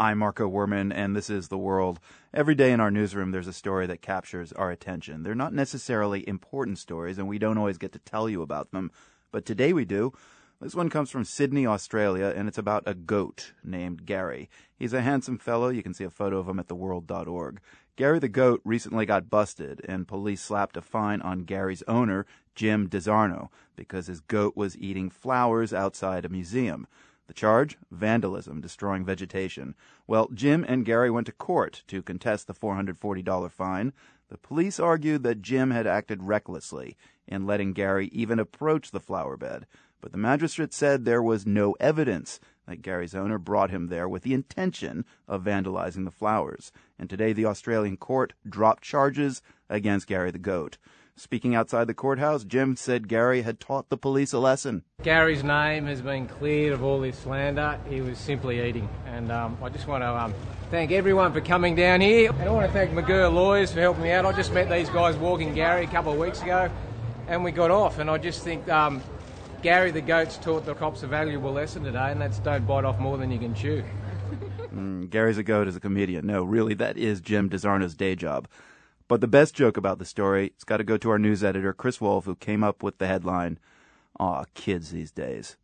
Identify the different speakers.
Speaker 1: I'm Marco Werman, and this is The World. Every day in our newsroom, there's a story that captures our attention. They're not necessarily important stories, and we don't always get to tell you about them, but today we do. This one comes from Sydney, Australia, and it's about a goat named Gary. He's a handsome fellow. You can see a photo of him at theworld.org. Gary the goat recently got busted, and police slapped a fine on Gary's owner, Jim Dezarnaulds, because his goat was eating flowers outside a museum. The charge? Vandalism, destroying vegetation. Well, Jim and Gary went to court to contest the $440 fine. The police argued that Jim had acted recklessly in letting Gary even approach the flower bed, but the magistrate said there was no evidence that Gary's owner brought him there with the intention of vandalizing the flowers. And today the Australian court dropped charges against Gary the goat. Speaking outside the courthouse, Jim said Gary had taught the police a lesson.
Speaker 2: Gary's name has been cleared of all this slander. He was simply eating. And um, I just want to um, thank everyone for coming down here. And I want to thank McGirr Lawyers for helping me out. I just met these guys walking Gary a couple of weeks ago and we got off. And I just think um, Gary the Goat's taught the cops a valuable lesson today, and that's don't bite off more than you can chew.
Speaker 1: Mm, Gary's a goat as a comedian. No, really, that is Jim Dezarnaulds's day job. But the best joke about the story, it's got to go to our news editor, Chris Wolf, who came up with the headline, Aw, kids these days.